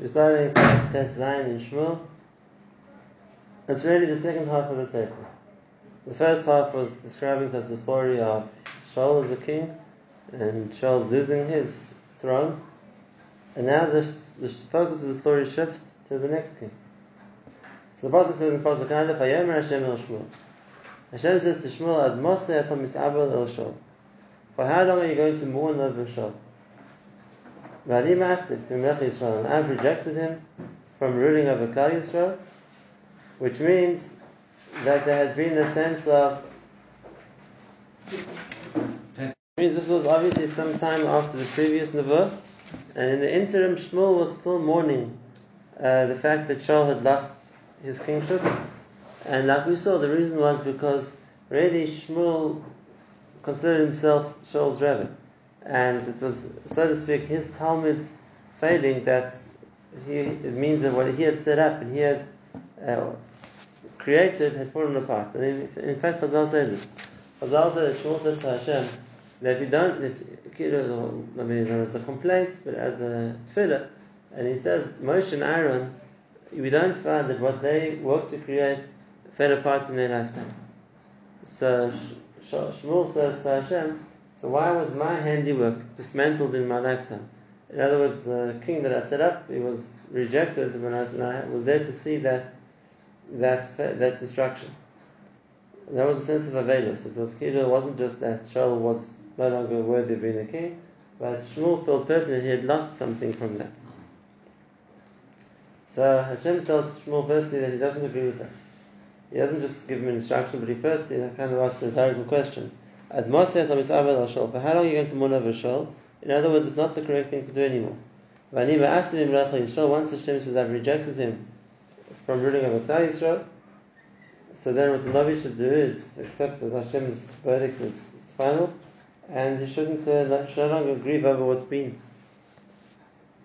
We're starting Tes Zayin in Shmuel. It's really the second half of the Sefer. The first half was describing to us the story of Shaul as a king and Shaul's losing his throne. And now the, the focus of the story shifts to the next king. So the Pasuk says in Pasuk Aleph, Vayomer Hashem el Shmuel. Hashem says to Shmuel, Ad Moshe atam mis'abel el Shaul. For how long are you going to mourn over Shaul? Vadim asked it, Israel, and I've rejected him from ruling over Klal Yisrael, which means that there has been a sense of means this was obviously some time after the previous Nevuah, and in the interim, Shmuel was still mourning uh, the fact that Shaul had lost his kingship. And like we saw, the reason was because really Shmuel considered himself Shaul's rabbi. And it was, so to speak, his talmid failing that he, it means that what he had set up and he had uh, created had fallen apart. And in, in fact, Chazal said this. Chazal said that Shmuel said to Hashem that you don't, if, I mean, as a complaint, but as a tefillah, and he says, Moshe and Aaron, we don't find that what they worked to create fell apart in their lifetime. So Shmuel says to Hashem, so why was my handiwork dismantled in my lifetime? In other words, the king that I set up, he was rejected when I was there to see that that that destruction. There was a sense of avelus. It was it wasn't just that Shaul was no longer worthy of being a king, but Shmuel felt personally he had lost something from that. So Hashem tells Shmuel firstly that he doesn't agree with that. He doesn't just give him instruction, but he firstly kind of asks a rhetorical question. How long are you going to mourn over Shaul? In other words, it's not the correct thing to do anymore. Once Hashem says, I've rejected him from ruling over Klal Yisrael, so then what the Navi should do is accept that Hashem's verdict is final, and he shouldn't uh, should no longer grieve over what's been,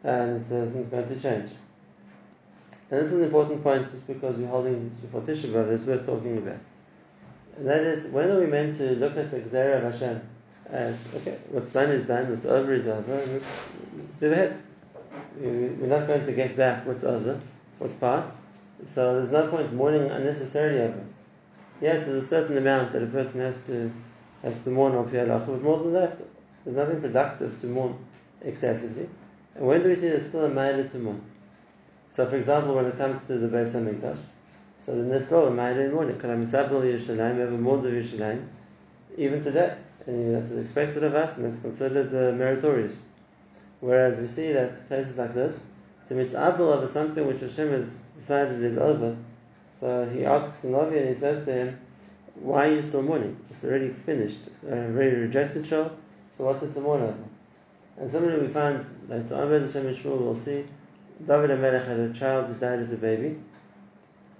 and uh, isn't going to change. And this is an important point just because we're holding for Tisha it's worth talking about. And that is, when are we meant to look at the Gzera of Hashem as, okay, what's done is done, what's over is over, move ahead. We're not going to get back what's over, what's past, so there's no point mourning unnecessarily over it. Yes, there's a certain amount that a person has to has to mourn on Piyalach, but more than that, there's nothing productive to mourn excessively. And when do we see there's still a matter to mourn? So, for example, when it comes to the Beis Hamikdash, so there's still a Maida in mourning. Kalam Yerushalayim, ever of Yerushalayim, even today. And that's expected of us, and it's considered uh, meritorious. Whereas we see that places like this, to misabel over something which Hashem has decided is over. So he asks the Navi and he says to him, Why are you still mourning? It's already finished, uh, already rejected Shaul, so what's it to mourn over? And similarly, we find, like, so Ahmed Hashem Shmuel, we'll see, David HaMelech had a child who died as a baby,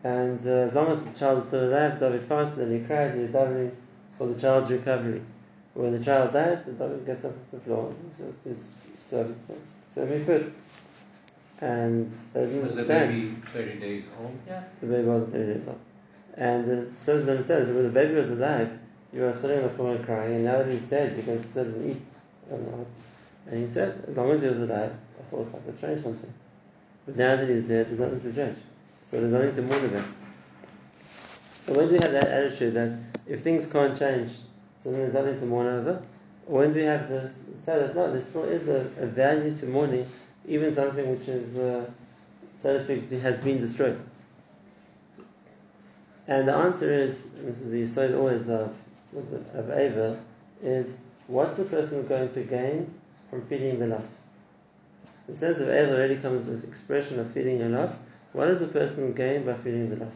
and uh, as long as the child was still alive, David fasted and he cried and he davening for the child's recovery. When the child died, David gets up off the floor and says his servants, serve me food. And they didn't was understand. the baby 30 days old yet? The baby wasn't 30 days old. And the servants understand that when the baby was alive, you were sitting on the floor and crying, and now that he's dead, you're going sit and eat. And he said, as long as he was alive, I thought I could change something. But now that he's dead, there's nothing to change. So there's nothing to mourn about. So when do we have that attitude that if things can't change, so then there's nothing to mourn over? Or when do we have this, say that no, there still is a, a value to mourning, even something which is, uh, so to speak, has been destroyed? And the answer is, this is the side always of, of Ava, is what's the person going to gain from feeding the loss? The sense of Ava already comes with expression of feeding a loss. What does a person gain by feeling the loss?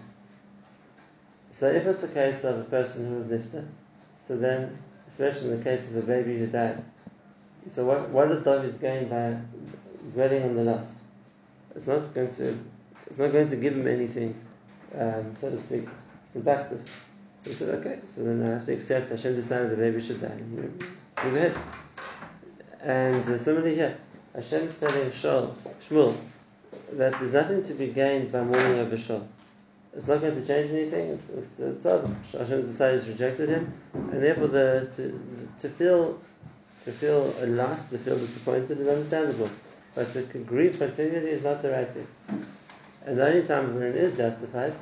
So if it's a case of a person who was nifta, so then, especially in the case of a baby who died, so what, what does David gain by dwelling on the loss? It's not going to, it's not going to give him anything, um, so to speak, productive. So he said, okay, so then I have to accept Hashem decided the baby should die. Move ahead. And uh, similarly here, Hashem's telling Shaul, Shmuel, that there's nothing to be gained by mourning over Shaul. It's not going to change anything. It's it's, it's over. Hashem decided to rejected him, and therefore the to to feel to feel a loss, to feel disappointed is understandable. but to grieve continually is not the right thing. And the only time when it is justified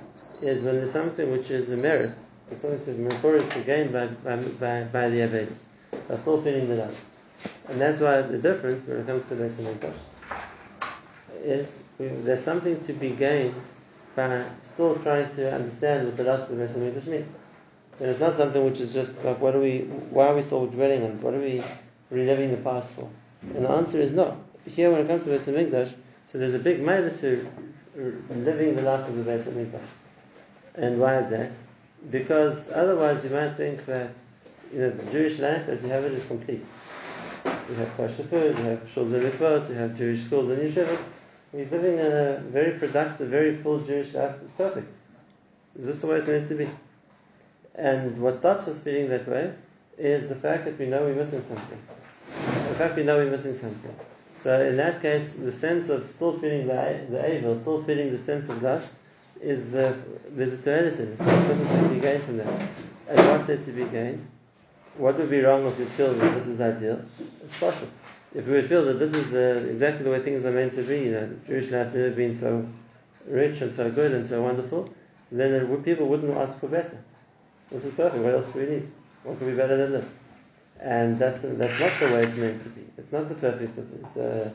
is when there's something which is a merit, it's something to meritorious to gain by, by, by, by the Avedis. They're still feeling the lust. And that's why the difference when it comes to Beis Hamikdash is there's something to be gained by still trying to understand what the last of the Beis means. And it's not something which is just like, what are we, why are we still dwelling on? What are we reliving the past for? And the answer is no. Here, when it comes to Beis Hamikdash, so there's a big matter to living the last of the Beis Hamikdash. And why is that? Because otherwise you might think that you know, the Jewish life as you have it is complete. We have kosher food, we have shuls and we have Jewish schools and yeshivas. We're living a very productive, very full Jewish life. It's perfect. Is this the way it's meant to be? And what stops us feeling that way is the fact that we know we're missing something. The fact we know we're missing something. So in that case, the sense of still feeling the, the evil, still feeling the sense of lust, is uh, there's a. There's something to be gained from that. And what's there to be gained? What would be wrong if we feel that this is ideal? It's perfect. If we would feel that this is uh, exactly the way things are meant to be, you know, Jewish life's never been so rich and so good and so wonderful, so then uh, people wouldn't ask for better. This is perfect. What else do we need? What could be better than this? And that's that's not the way it's meant to be. It's not the perfect it's, uh,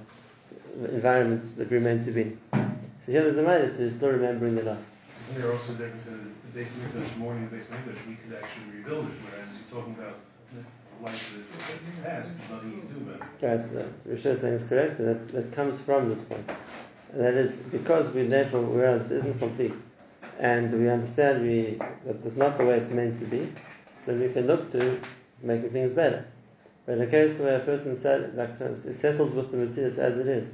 environment that we're meant to be. So here there's a matter to still remembering the last. Isn't there also a difference in the base of English, mourning base of English, we could actually rebuild it, whereas you're talking about it. Right, uh, Risha is saying is correct, and that, that comes from this point. That is because we therefore, whereas this isn't complete, and we understand we that it's not the way it's meant to be, then we can look to making things better. But in a case where a person set, like, settles with the materials as it is,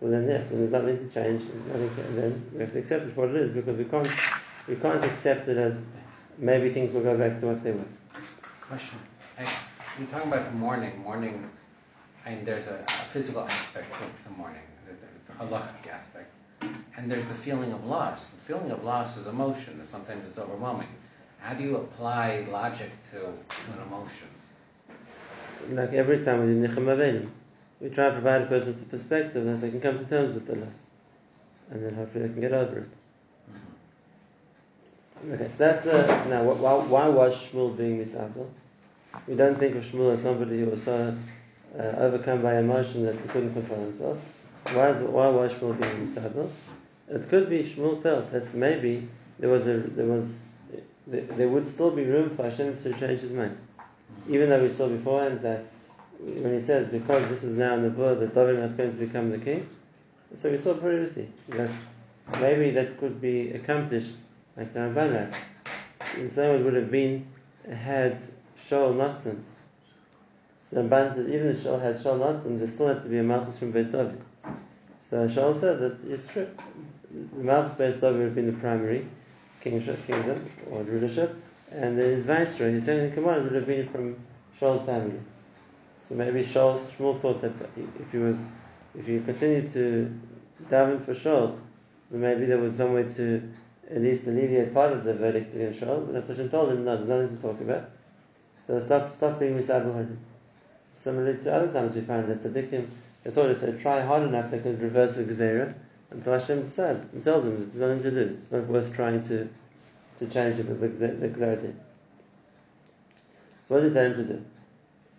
so then yes, and there's nothing to change, nothing to, then we have to accept it for what it is because we can't we can't accept it as maybe things will go back to what they were. Question. You're talking about mourning. Mourning, and there's a, a physical aspect to, to mourning, the, the halachic aspect, and there's the feeling of loss. The feeling of loss is emotion. and Sometimes it's overwhelming. How do you apply logic to, to an emotion? Like every time we do Nichem we try to provide a person with a perspective that they can come to terms with the loss. And then hopefully they can get over it. Mm-hmm. Okay, so that's uh, now why, why was Shmuel being misabel? We don't think of Shmuel as somebody who was so uh, overcome by emotion that he couldn't control himself. Why, is, why was Shmuel being misabel? It could be Shmuel felt that maybe there was a there was there would still be room for Hashem to change his mind, even though we saw beforehand that when he says because this is now in the book that David is going to become the king. So we saw previously that maybe that could be accomplished like the Ramban In some way it would have been had Not sinned. So the Ramban says even if Shaul had not sinned, there still had to be a Malchus from Beis David. So Shaul said that it's true. The Malchus Beis David would have been the primary kingship, kingdom or rulership, and then his viceroy, his second command, would have been from Shaul's family. So maybe Shaul, Shmuel thought that if he was, if he continued to daven for Shaul, then maybe there was some way to at least alleviate part of the verdict against Shaul. But that's Hashem told him, no, there's nothing to talk about. So stop, stop being misabel Similarly to other times we find that tzaddikim, they thought if they try hard enough they could reverse the gezerah until Hashem decides and tells them there's nothing to do. It's not worth trying to to change the, the, the. So what did they him to do?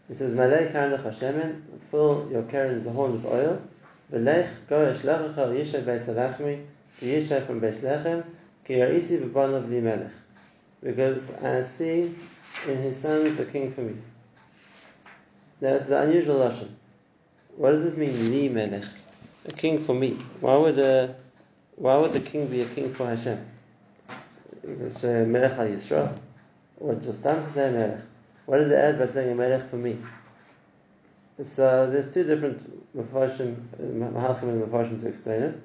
He says, Malay karnach Hashemin, fill your carons a horn with oil. Velech go eshlachacha yishay beis alachmi, ki yishay from beis lechem, ki yarisi b'banav li melech. Because I see in his sons a king for me. That's the unusual Lashon. What does it mean, li melech? A king for me. Why would a, why would the king be a king for Hashem? A melech al Yisrael. Or just time to say melech. What does it add by saying a melech for me? So there's two different mafarshim, mahalchim and mafarshim to explain it.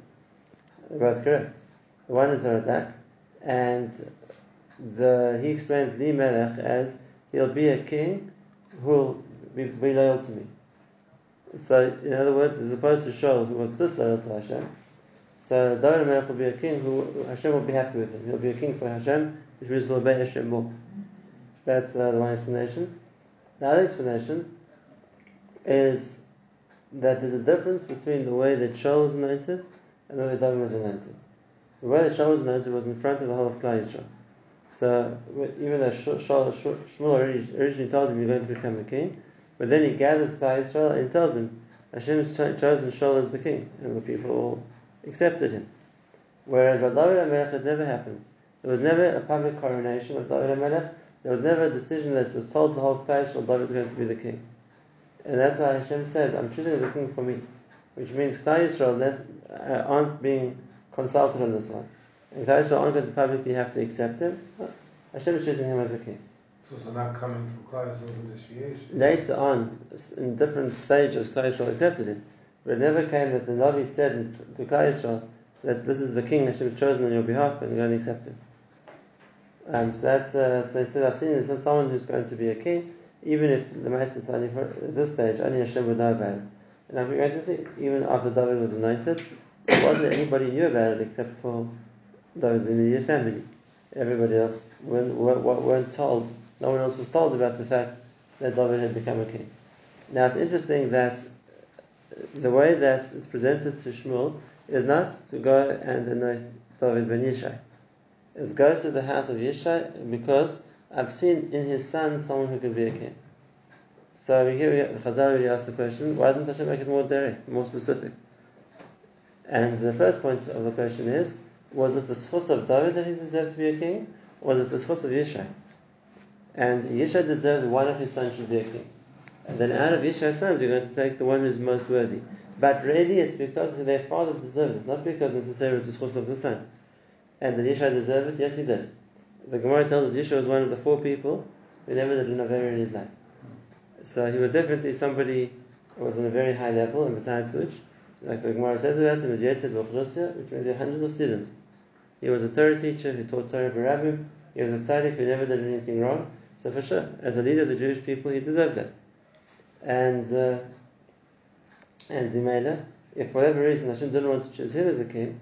They're both correct. One is Radak, and the he explains the melech as he'll be a king who'll be, be loyal to me. So, in other words, as opposed to Shaul, who was disloyal to Hashem, so David Melech will be a king who Hashem will be happy with him. He'll be a king for Hashem, which means will obey Hashem more. That's uh, the one explanation. The other explanation is that there's a difference between the way that Shaul was anointed and the way David was anointed. The way that Shaul was anointed was in front of the whole of Klal Yisrael. So even though Shmuel originally told him you're going to become a king, but then he gathers Klal Yisrael and tells him Hashem has chosen Shaul as the king, and the people all accepted him. Whereas with David HaMelech it never happened. There was never a public coronation of David HaMelech. There was never a decision that was told to whole Klal Yisrael David is going to be the king. And that's why Hashem says, I'm choosing the king for me. Which means Klal Yisrael uh, aren't being consulted on this one. And Klal Yisrael aren't going to publicly have to accept him. Hashem is choosing him as a king. So it's not coming from Klal Yisrael's initiation. Later on, in different stages, Klal Yisrael accepted him. But it never came that the Navi said to Klal Yisrael that this is the king Hashem has chosen on your behalf and you're going to accept him. Um, so that's, uh, so he said, I've seen this someone who's going to be a king, even if the Master only for at this stage, only Hashem would know about it. And I'm going to see, even after David was anointed, it wasn't anybody knew about it except for David's immediate family. Everybody else weren't, weren't told, no one else was told about the fact that David had become a king. Now it's interesting that the way that it's presented to Shmuel is not to go and anoint David ben Yishai. It's go to the house of Yishai because I've seen in his son someone who could be a king. So here Chazal really asked the question, why didn't Hashem make it more direct, more specific? And the first point of the question is, was it the zchus of David that he deserved to be a king, or was it the zchus of Yishai? And Yishai deserved one of his sons should be a king. And then out of Yishai's sons, we're going to take the one who's most worthy. But really, it's because their father deserved it, not because necessarily it's the zchus of the son. And did Yishai deserve it? Yes, he did. The Gemara tells us Yishai was one of the four people who never did an Avera in his life. So he was definitely somebody who was on a very high level, and besides which, like the Gemara says about him, was Yetzid which means he had hundreds of students. He was a Torah teacher who taught Torah Barabim. He was a tzaddik who never did anything wrong. So for sure, as a leader of the Jewish people, he deserved that. And uh, and Zimela, if for whatever reason Hashem didn't want to choose him as a king,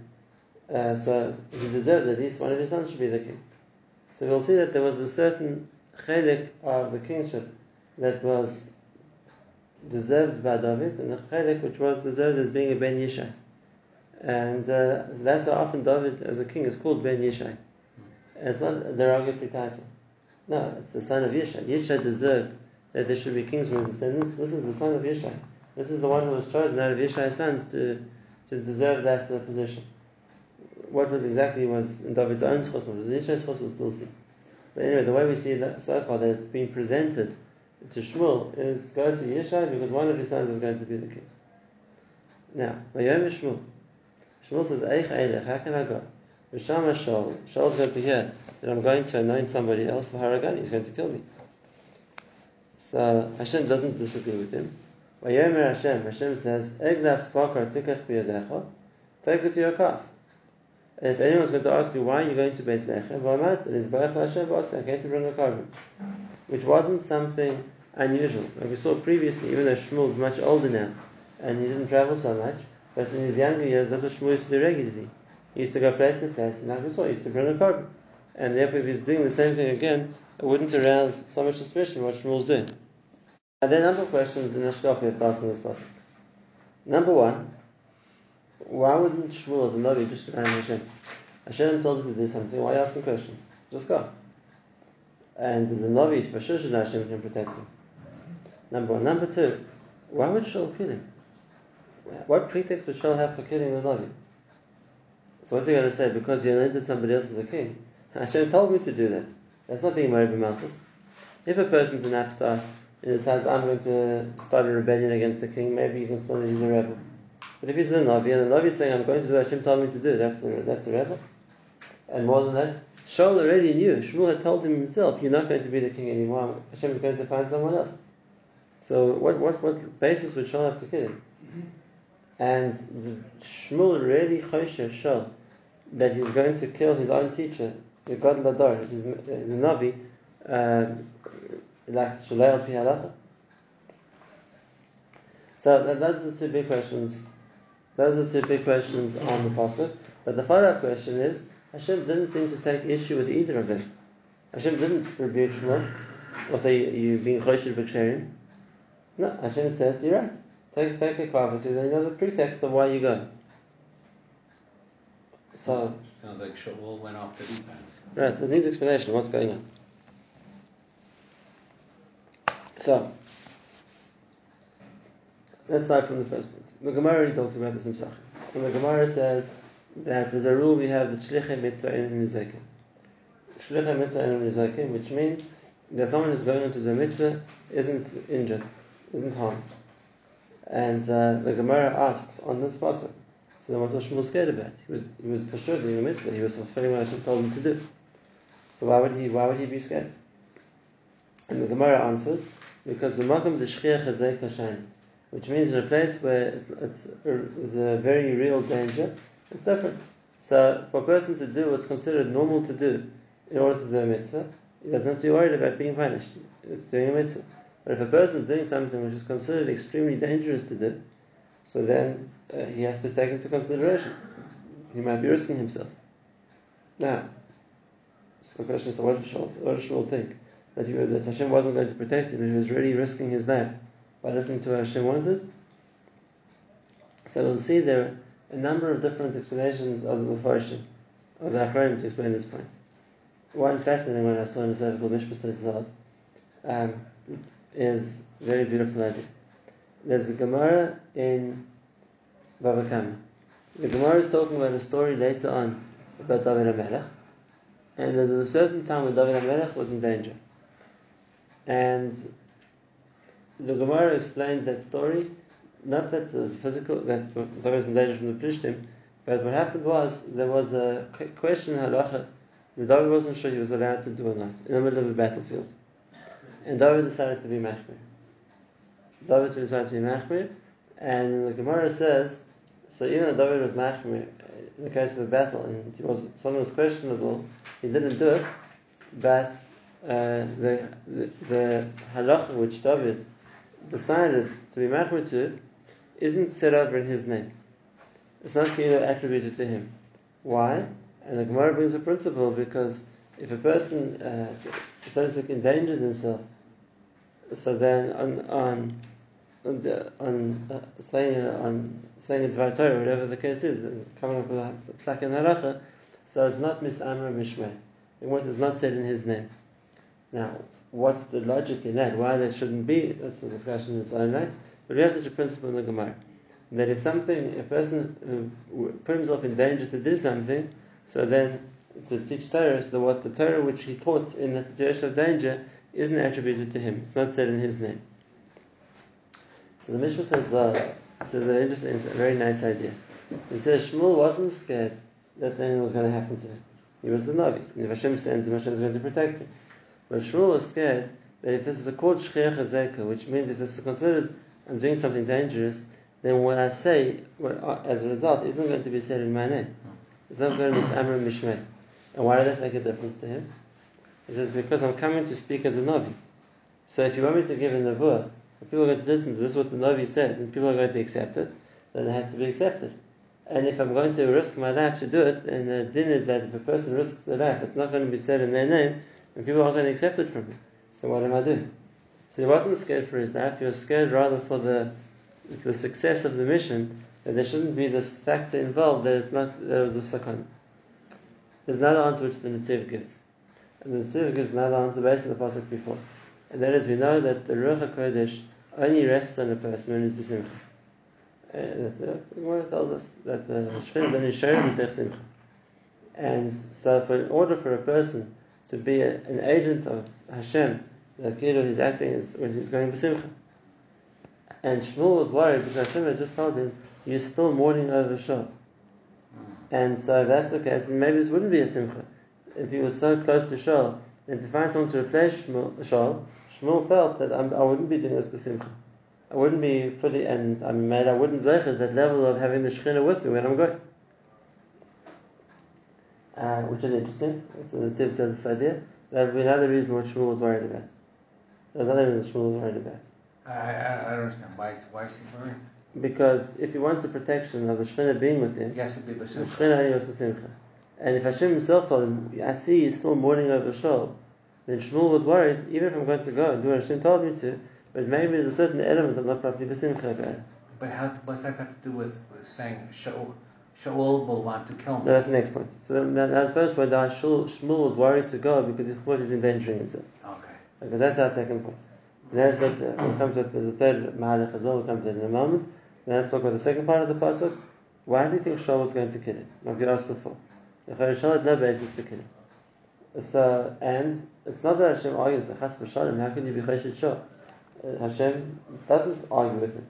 uh, so he deserved at least one of his sons should be the king. So we'll see that there was a certain chelik of the kingship that was deserved by David, and the chelik which was deserved as being a ben Yishai. And uh, that's why often David, as a king, is called Ben Yishai. It's not a derogatory title. No, it's the son of Yishai. Yishai deserved that there should be kings from his descendants. This is the son of Yishai. This is the one who was chosen out of Yishai's sons to, to deserve that uh, position. What was exactly was in David's own what was Yishai's zchus, we'll still see. But anyway, the way we see that so far that it's been presented to Shmuel is go to Yishai because one of his sons is going to be the king. Now, Vayom Shmuel. Shmuel says, Eich Eilech, how can I go? Vishama Shaul. Shaul's going to hear that I'm going to anoint somebody else for Haragan, he's going to kill me. So Hashem doesn't disagree with him. Vayomer Hashem, Hashem says, Eglas Bakar Tikach take it to your calf. And if anyone's going to ask you why you're going to Beis Lechem, Vamat, it is Baruch Hashem, I came to bring a korban. Which wasn't something unusual. Like we saw previously, even though Shmuel's much older now, and he didn't travel so much, but in his younger years, that's what Shmuel used to do regularly. He used to go place to place, and like we saw, he used to bring a korban. And therefore, if he's doing the same thing again, it wouldn't arouse so much suspicion what Shmuel's doing. Now, there are a number of questions in asked in this passage. Number one, why wouldn't Shmuel as a Navi just rely on Hashem? Hashem told him to do something, why are you asking questions? Just go. And as a Navi, for sure should know Hashem can protect him. Number one. Number two, why would Shaul kill him? What pretext would Shaul have for killing the Navi? So what's he going to say? Because you anointed somebody else as a king? Hashem told me to do that. That's not being Marabi Malchus. If a person's an upstart and decides, I'm going to start a rebellion against the king, maybe you can still he's a rebel. But if he's a Navi, and the Navi is saying, I'm going to do what Hashem told me to do, that's a, that's a rebel. And more than that, Shaul already knew. Shmuel had told him himself, you're not going to be the king anymore. Hashem is going to find someone else. So what, what, what basis would Shaul have to kill him? Mm-hmm. And Shmuel really choshev Shaul that he's going to kill his own teacher, the Gadol Hador, which is the Navi, um, like Shalei al Halacha. So those are the two big questions. Those are the two big questions on the pasuk. But the follow-up question is: Hashem didn't seem to take issue with either of them. Hashem didn't rebuke Shmuel or say you've being choshev b'ksherim. No, Hashem says you're right. Take take a car for two, then you know the pretext of why you go. So Sounds like Shaul went off the deep end. right, so it needs explanation what's going on. So let's start from the first point. The Gemara already talks about this in Pesachim. And the Gemara says that there's a rule we have the shlichei mitzvah in nizakim. Shlichei mitzvah in nizakim, which means that someone who's going into the mitzvah isn't injured, isn't harmed. And uh, the Gemara asks on this pasuk, so then what was Shmuel scared about? He was he was for sure doing a mitzvah. He was fulfilling what Hashem told him to do. So why would he why would he be scared? And the Gemara answers because the makam the shchiach hazek which means in a place where it's, it's, it's a very real danger, it's different. So for a person to do what's considered normal to do in order to do a mitzvah, he doesn't have to be worried about being punished. It's doing a mitzvah. But if a person is doing something which is considered extremely dangerous to do, so then uh, he has to take into consideration. He might be risking himself. Now, so the question is, what Shmuel, what think? That, he, that Hashem wasn't going to protect him, he was really risking his life by listening to what Hashem wanted? So we'll see there are a number of different explanations of the Mepharshim, of the Achronim to explain this point. One fascinating one I saw in a article called Mishpah um, is very beautiful idea. There's a Gemara in Bava Kama. The Gemara is talking about a story later on about David HaMelech, and there's a certain time when David HaMelech was in danger. And the Gemara explains that story, not that the physical, that David was in danger from the Plishtim, but what happened was there was a question halacha that David wasn't sure he was allowed to do or not in the middle of a battlefield. And David decided to be machmir. David decided to be machmir, and the Gemara says, so even though David was machmir in the case of a battle, and he was something was questionable, he didn't do it, but uh, the, the the halacha which David decided to be machmir to isn't set over in his name. It's not either attributed to him. Why? And the Gemara brings a principle because if a person, uh, so to speak, endangers himself, so then on on on, uh, saying uh, on saying a dvar Torah, whatever the case is, coming up with a psak and halacha, so it's not misamra mishmeh. It was it's not said in his name. Now, what's the logic in that? Why that shouldn't be? That's a discussion in its own right. But we have such a principle in the Gemara that if something, a person put himself in danger to do something, so then to teach Torah, so what the Torah which he taught in the situation of danger isn't attributed to him. It's not said in his name. So the Mishnah says, uh, says an interesting, a very nice idea. He says Shmuel wasn't scared that anything was going to happen to him. He was the Navi. And if Hashem sends him, Hashem is going to protect him. But Shmuel was scared that if this is a called Shchiach Hazeka, which means if this is considered I'm doing something dangerous, then what I say what, as a result isn't going to be said in my name. It's not going to be Samar Mishmeh. And why does that make a difference to him? He says, because I'm coming to speak as a Navi. So if you want me to give a and people are going to listen to this, what the Navi said, and people are going to accept it, then it has to be accepted. And if I'm going to risk my life to do it, then the din is that if a person risks their life, it's not going to be said in their name, and people aren't going to accept it from me. So what am I doing? So he wasn't scared for his life, he was scared rather for the, the success of the mission, that there shouldn't be this factor involved that it's not, there was a sakon. There's another answer which the Netziv gives. And the Netziv gives another answer based on the pasuk before. And that is, we know that the Ruach HaKodesh only rests on a person when he's besimcha. Uh, the Gemara tells us that the Shekhin is only with simcha. And so, for, in order for a person to be a, an agent of Hashem, the Kiddush he's acting is when he's going besimcha. And Shmuel was worried because Hashem had just told him, you're still mourning over Shaul. And so if that's the case, then maybe this wouldn't be a simcha. If he was so close to Shaul, then to find someone to replace Shmuel, Shaul, Shmuel felt that I'm, I would not be doing this besimcha. I wouldn't be fully, and I mean, made, I wouldn't zeicher that level of having the Shekhinah with me when I'm going. Uh, which is interesting. So the Tiv says this idea. That would be another reason why Shmuel was worried about. There's another reason Shmuel was worried about. I, I, I don't understand. Why why is he worried? Because if he wants the protection of the Shekhinah being with him, He has to be the Basim. Shekhinah only works with Simcha. And if Hashem himself told him, I see he's still mourning over Shaul, then Shmuel was worried, even if I'm going to go and do what Hashem told me to, but maybe there's a certain element I'm not properly besimcha about it. But how, what's that got to do with, with saying Shaul, Shaul will want to kill me? No, that's the next point. So then, that- that's the first point. That Shmuel Shmuel was worried to go because he thought he's endangering himself. Okay. Because that's our second point. In that respect, uh, we'll come to it, there's a third mahalach as well, we'll come to it in a moment. Then let's talk about the second part of the pasuk. Why do you think Shaul was going to kill him? Like you asked before. The Shaul had no basis to kill him. So, and it's not that Hashem argues, Chas v'shalom, how can you be Chesed Shaul? Uh, Hashem doesn't argue with him.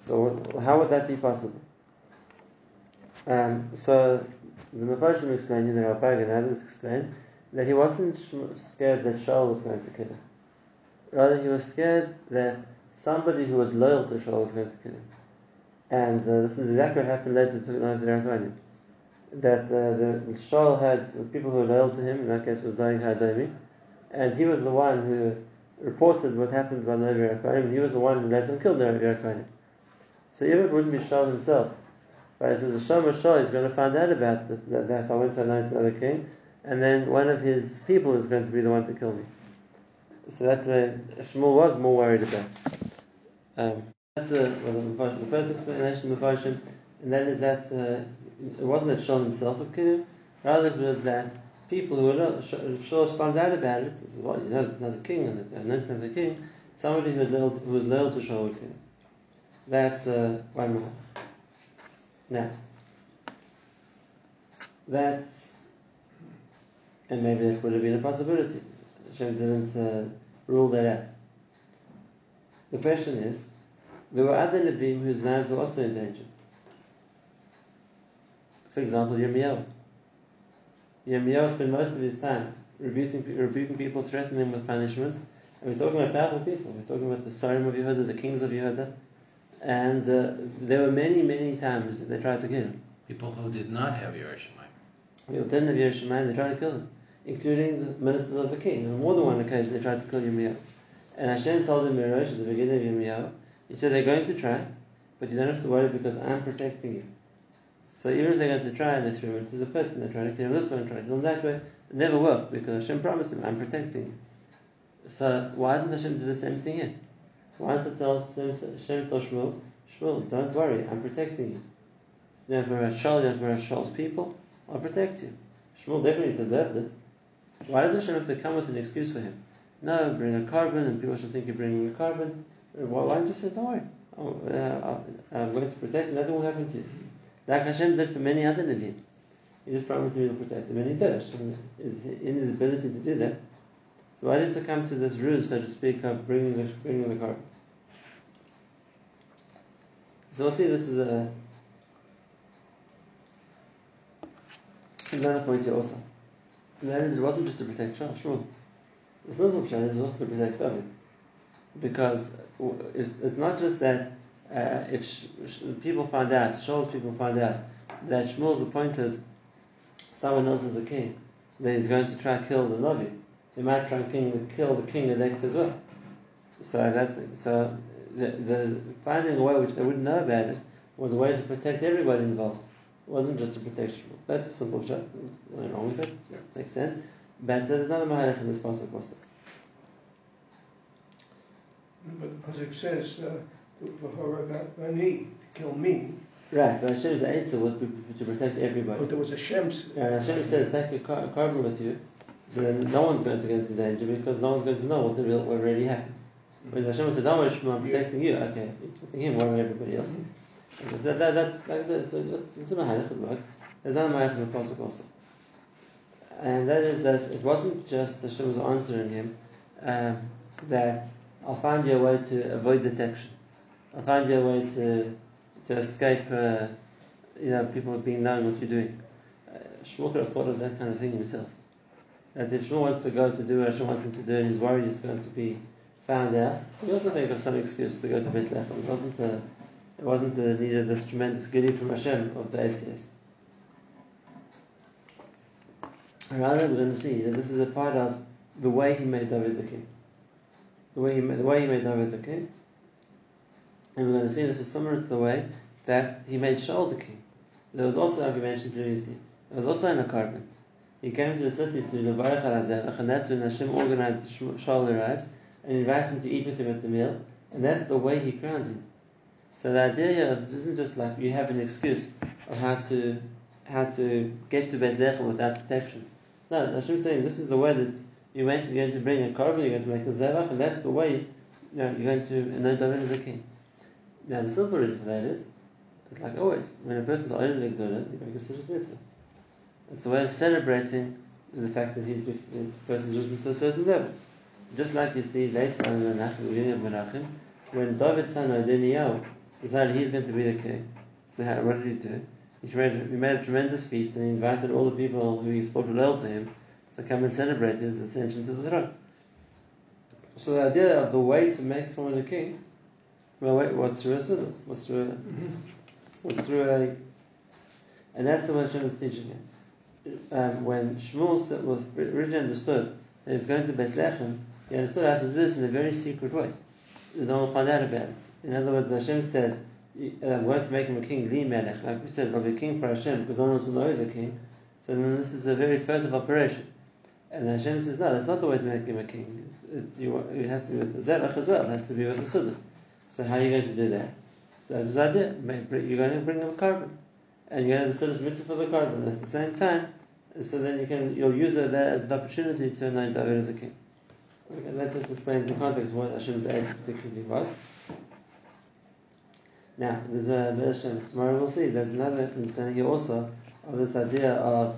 So how would that be possible? Um, so the Mepharshim explain, in the Rabbi and others explain, that he wasn't scared that Shaul was going to kill him. Rather, he was scared that somebody who was loyal to Shaul was going to kill him. And uh, this is exactly what happened later to the. That uh, the, the Shaul had the people who were loyal to him, in that case was Doeg Hadomi, and he was the one who reported what happened by the Rabbanim, and he was the one who later killed the Rabbanim. So even it wouldn't be Shaul himself, but it says the Shaul is going to find out about that, that, that I went to anoint another king, and then one of his people is going to be the one to kill me. So that way, Shmuel was more worried about. Um, that's uh, well, the, the first explanation of the Mepharshim, and that is that uh, it wasn't that Shaul himself kill him, rather it was that people who were not, Shaul found out about it, says, well, you know, it's not another king, and the anointing of the king, somebody who, loyal, who was loyal to Shaul. That's uh, one more. Now, that's, and maybe that would have been a possibility. Hashem didn't uh, rule that out. The question is, there were other Nevi'im whose lives were also endangered. For example, Yirmiyahu. Yirmiyahu spent most of his time rebuking, rebuking people, threatening them with punishment. And we're talking about powerful people. We're talking about the Sarim of Yehuda, the kings of Yehuda. And uh, there were many, many times that they tried to kill him. People who did not have Yerushalayim. People didn't have Yerushalayim, they tried to kill him, including the ministers of the king. On more than one occasion, they tried to kill Yirmiyahu. And Hashem told him Mirash at the beginning of Yirmiyahu, He said, They're going to try, but you don't have to worry because I'm protecting you. So even if they're going to try and they threw him into the pit and they try to kill him this way and try to kill him that way, it never worked because Hashem promised him, I'm protecting you. So why didn't Hashem do the same thing here? Why didn't Hashem tell Shmuel, Shmuel, don't worry, I'm protecting you. So you have to Shaul, you have to Shaul's people, I'll protect you. Shmuel definitely deserved it. Why does Hashem have to come with an excuse for him? No, bring a korban, and people should think you're bringing a korban. Why, why don't you say, don't worry, I'm, uh, I'm going to protect you, nothing will happen to you. Like Hashem did for many other Nevi'im. He just promised me to protect them, and he did. Is in his ability to do that. So why does it come to this ruse, so to speak, of bringing the, bringing the korban? So we'll see this is a another point here also. And that is it wasn't just to protect Shaul, Shmuel. It's not of Shaul, it was also to protect David. Because it's, it's not just that uh, if sh- sh- people find out, Shaul's people find out that Shmuel's appointed someone else as a king, then he's going to try and kill the Navi. He might try and king, kill the king elect as well. So that's so the, the finding a way which they wouldn't know about it was a way to protect everybody involved. It wasn't just to protect Shmuel. That's a simple shot. Nothing wrong with it. it makes sense. But there's another mahalach in this also. But the pasuk says, uh, kill me. Right, but Hashem's answer was to, to protect everybody. But there was a Shem's. And Hashem says, "Thank you, car- korban with you, so then no one's going to get into danger because no one's going to know what, the real, what really happened. When Hashem said, don't worry, Shmuel, I'm protecting you, okay, you're protecting him, worrying everybody else. Okay, so that, that, that's, like I said, it's a, it's, it's a mahalach, it works. There's another mahalach in the Pasuk also. And that is that it wasn't just Hashem was answering him, um, that I'll find you a way to avoid detection. I'll find you a way to, to escape, uh, you know, people being known what you're doing. Uh, Shmuel could have thought of that kind of thing himself. That if Shmuel wants to go to do what Hashem wants him to do and he's worried he's going to be found out, he also think of some excuse to go to Beis Bethlehem. It wasn't a, it wasn't a, needed this tremendous goodie from Hashem of the ACS. Rather, we're going to see that this is a part of the way he made David the king. The way he made, the way he made David the king. And we're going to see this is similar to the way that he made Shaul the king. There was also, like we mentioned previously, there was also in a korban. He came to the city to Levarach al and that's when Hashem organized Shaul arrives and invites him to eat with him at the meal, and that's the way he crowned him. So the idea here isn't just like you have an excuse of how to how to get to Beis Lechem without protection. No, Hashem is saying this is the way that you're going to, you're going to bring a korban, you're going to make a zevach, and that's the way you know, you're going to anoint David as a king. Now the simple reason for that is, it's like oh, always, when a person's oil legdula, you make a such mitzvah. It's a way of celebrating the fact that he's the person's risen to a certain level. Just like you see later on in the beginning of Melachim, when David's son Adoniyahu decided he's going to be the king. So how, what did he do? He made, he made a tremendous feast and he invited all the people who he thought were loyal to him to come and celebrate his ascension to the throne. So the idea of the way to make someone a king, well, way was through a sunnah, was through a, was through a, and that's the way Hashem is teaching him. Um, when Shmuel was originally understood that he was going to Beis Lechem, he understood how to do this in a very secret way. You don't find out about it. In other words, Hashem said, I'm going to make him a king, Li Melech. Like we said, I'll be a king for Hashem because no one else will know he's a king. So then this is a very furtive operation. And Hashem says, no, that's not the way to make him a king. It's, it's, you, it has to be with the zevach as well. It has to be with the Sunnah. So how are you going to do that? So his idea, you're going to bring him korban. And you're going to have Sunnah's mitzvah for the. And at the same time, so then you can, you'll use it as an opportunity to anoint David as a king. Okay, that just explains the context what Hashem's aid particularly was. Now, there's a version, tomorrow we'll see, there's another understanding here also of this idea of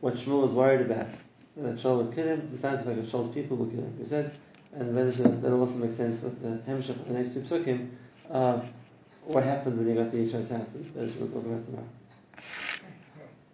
what Shmuel was worried about. That Shaul would kill him, the sounds like Shaul's people will kill him, we said. And that also makes sense with the Hemshech of the next two psukim of what happened when he got to Yishai's house, that we'll talk about tomorrow.